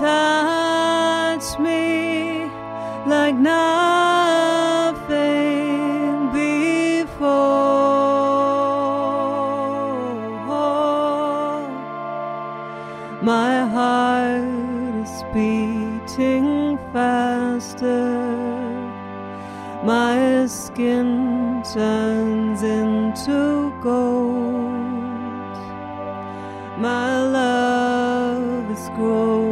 touch me like nothing before. My heart is beating faster. My skin turns into gold. My love is growing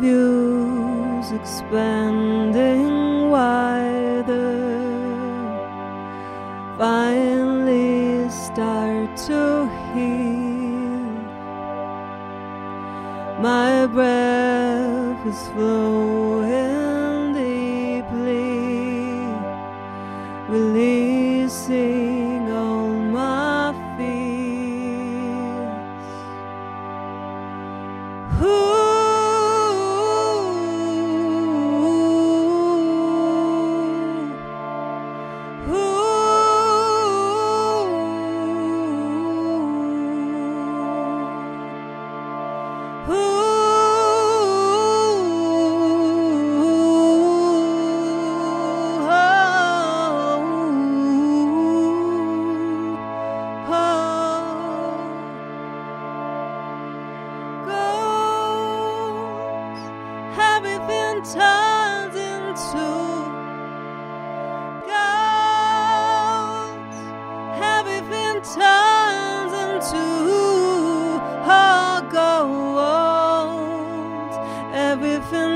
Views expanding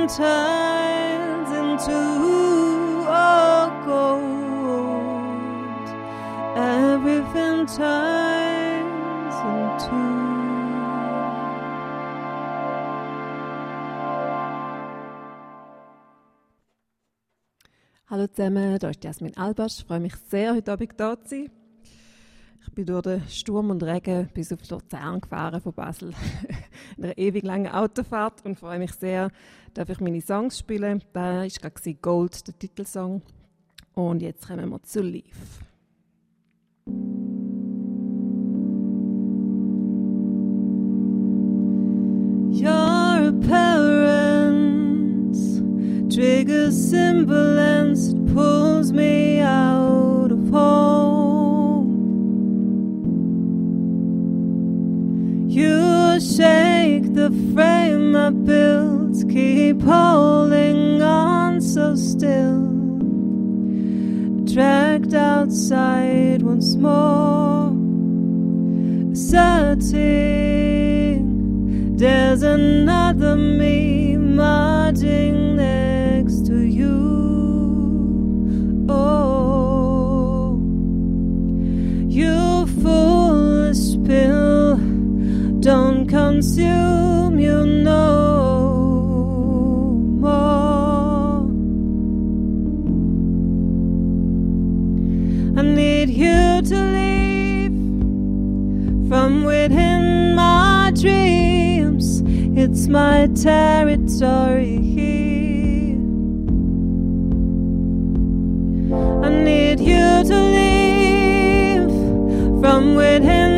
turns into gold. Everything turns into Hallo zusammen, da ist Jasmin Albers. Ich freue mich sehr, heute Abend da zu sein. Ich bin durch den Sturm und Regen bis auf Luzern gefahren von Basel. In einer ewig langen Autofahrt und freue mich sehr, darf ich meine Songs spielen. Da war gerade Gold, der Titelsong. Und jetzt kommen wir zu Leaf. Your parents trigger semblance it pulls me out shake the frame I built, keep holding on so still. Dragged outside once more, certain there's another me marching don't you no more. I need you to leave from within my dreams. It's my territory here. I need you to leave from within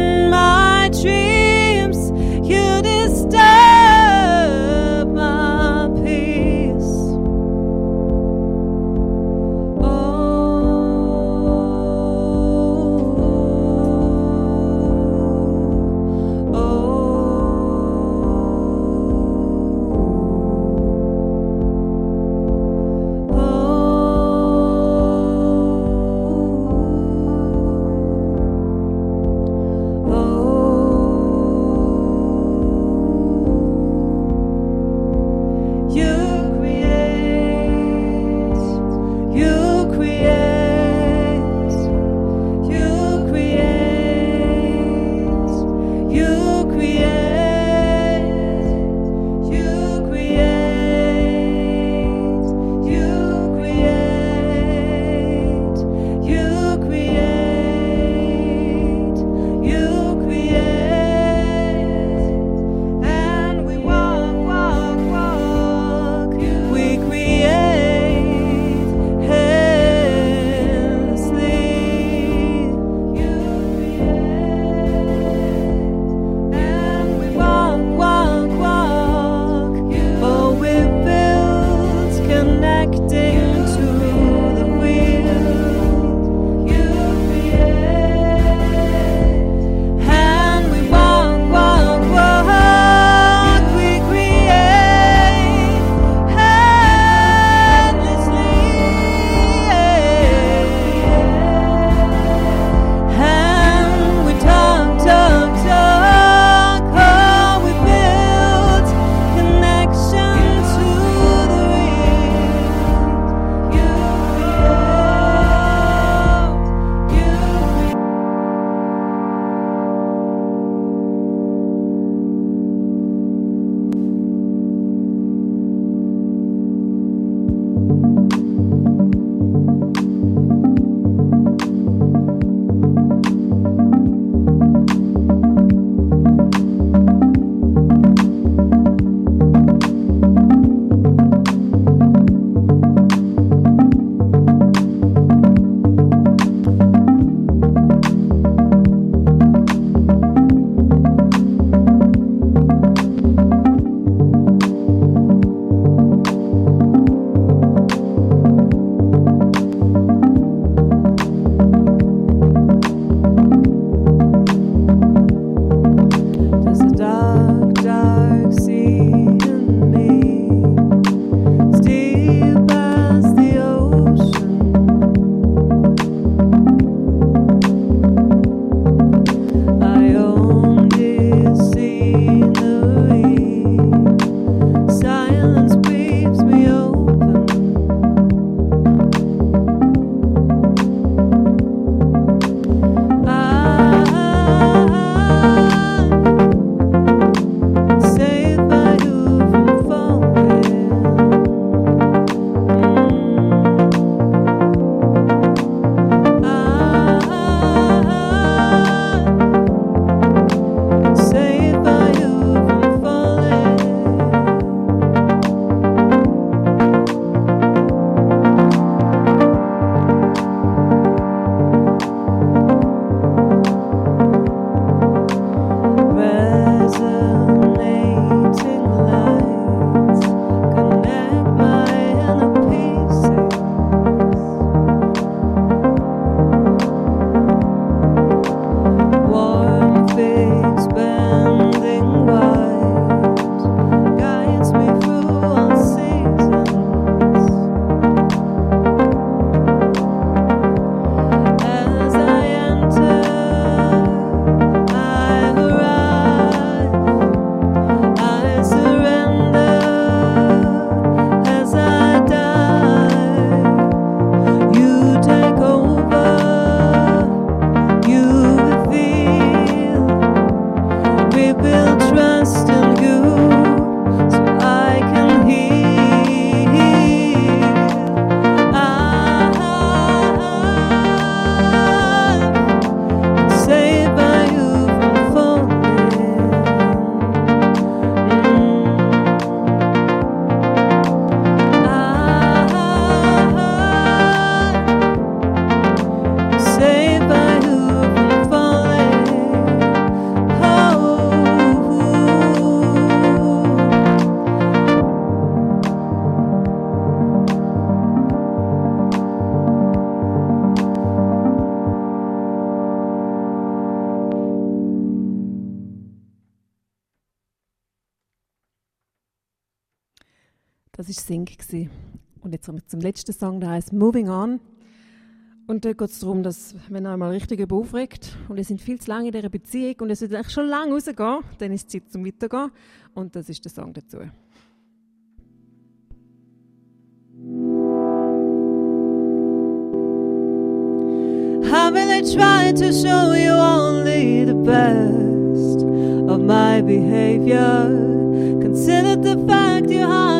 Wir zum letzten Song, der heißt Moving On. Und da geht es darum, dass, wenn er mal richtig aufregt und ihr sind viel zu lange in dieser Beziehung und es wird eigentlich schon lange rausgehen, dann ist es Zeit zum Weitergehen. Und das ist der Song dazu. I try to show you only the best of my behavior? Consider the fact you have.